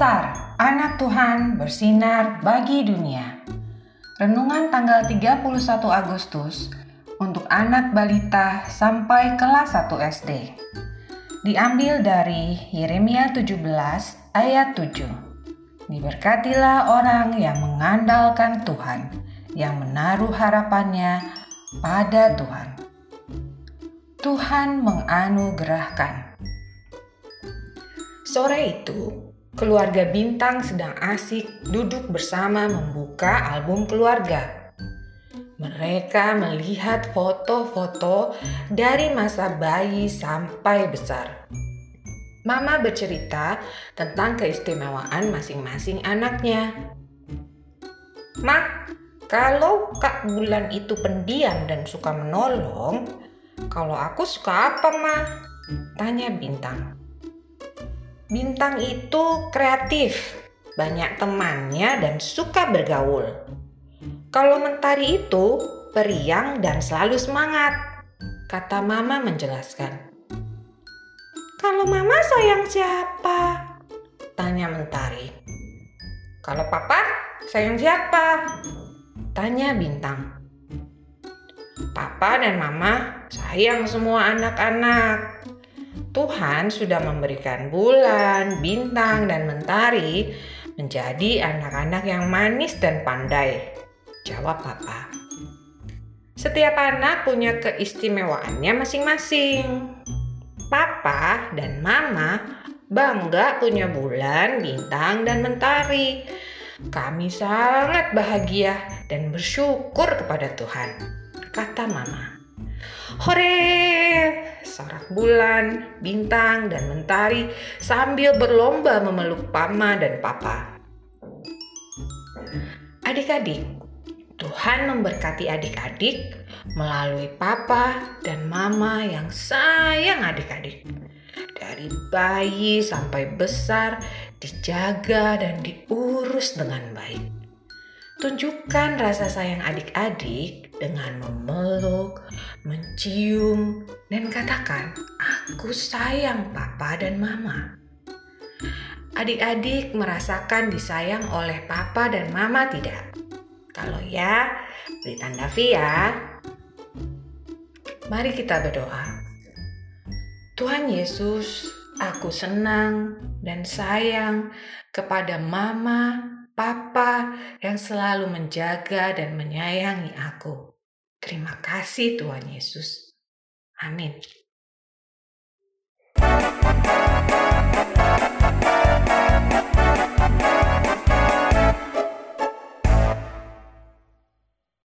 Star, anak Tuhan bersinar bagi dunia. Renungan tanggal 31 Agustus untuk anak balita sampai kelas 1 SD. Diambil dari Yeremia 17 ayat 7. Diberkatilah orang yang mengandalkan Tuhan, yang menaruh harapannya pada Tuhan. Tuhan menganugerahkan. Sore itu, keluarga Bintang sedang asik duduk bersama membuka album keluarga. Mereka melihat foto-foto dari masa bayi sampai besar. Mama bercerita tentang keistimewaan masing-masing anaknya. Ma, kalau Kak Bulan itu pendiam dan suka menolong, kalau aku suka apa, Ma? Tanya Bintang. Bintang itu kreatif, banyak temannya dan suka bergaul. Kalau Mentari itu periang dan selalu semangat, kata Mama menjelaskan. Kalau Mama sayang siapa? Tanya Mentari. Kalau Papa sayang siapa? Tanya Bintang. Papa dan Mama sayang semua anak-anak. Tuhan sudah memberikan bulan, bintang, dan mentari menjadi anak-anak yang manis dan pandai. Jawab Papa. Setiap anak punya keistimewaannya masing-masing. Papa dan Mama bangga punya bulan, bintang, dan mentari. Kami sangat bahagia dan bersyukur kepada Tuhan, kata Mama. Hore! Sorak bulan, bintang, dan mentari sambil berlomba memeluk Pama dan Papa. Adik-adik, Tuhan memberkati adik-adik melalui Papa dan Mama yang sayang adik-adik. Dari bayi sampai besar, dijaga dan diurus dengan baik. Tunjukkan rasa sayang adik-adik dengan memeluk, mencium, dan katakan, "Aku sayang Papa dan Mama." Adik-adik merasakan disayang oleh Papa dan Mama tidak? Kalau ya, beri tanda V ya. Mari kita berdoa. Tuhan Yesus, aku senang dan sayang kepada Mama, Papa yang selalu menjaga dan menyayangi aku. Terima kasih Tuhan Yesus. Amén.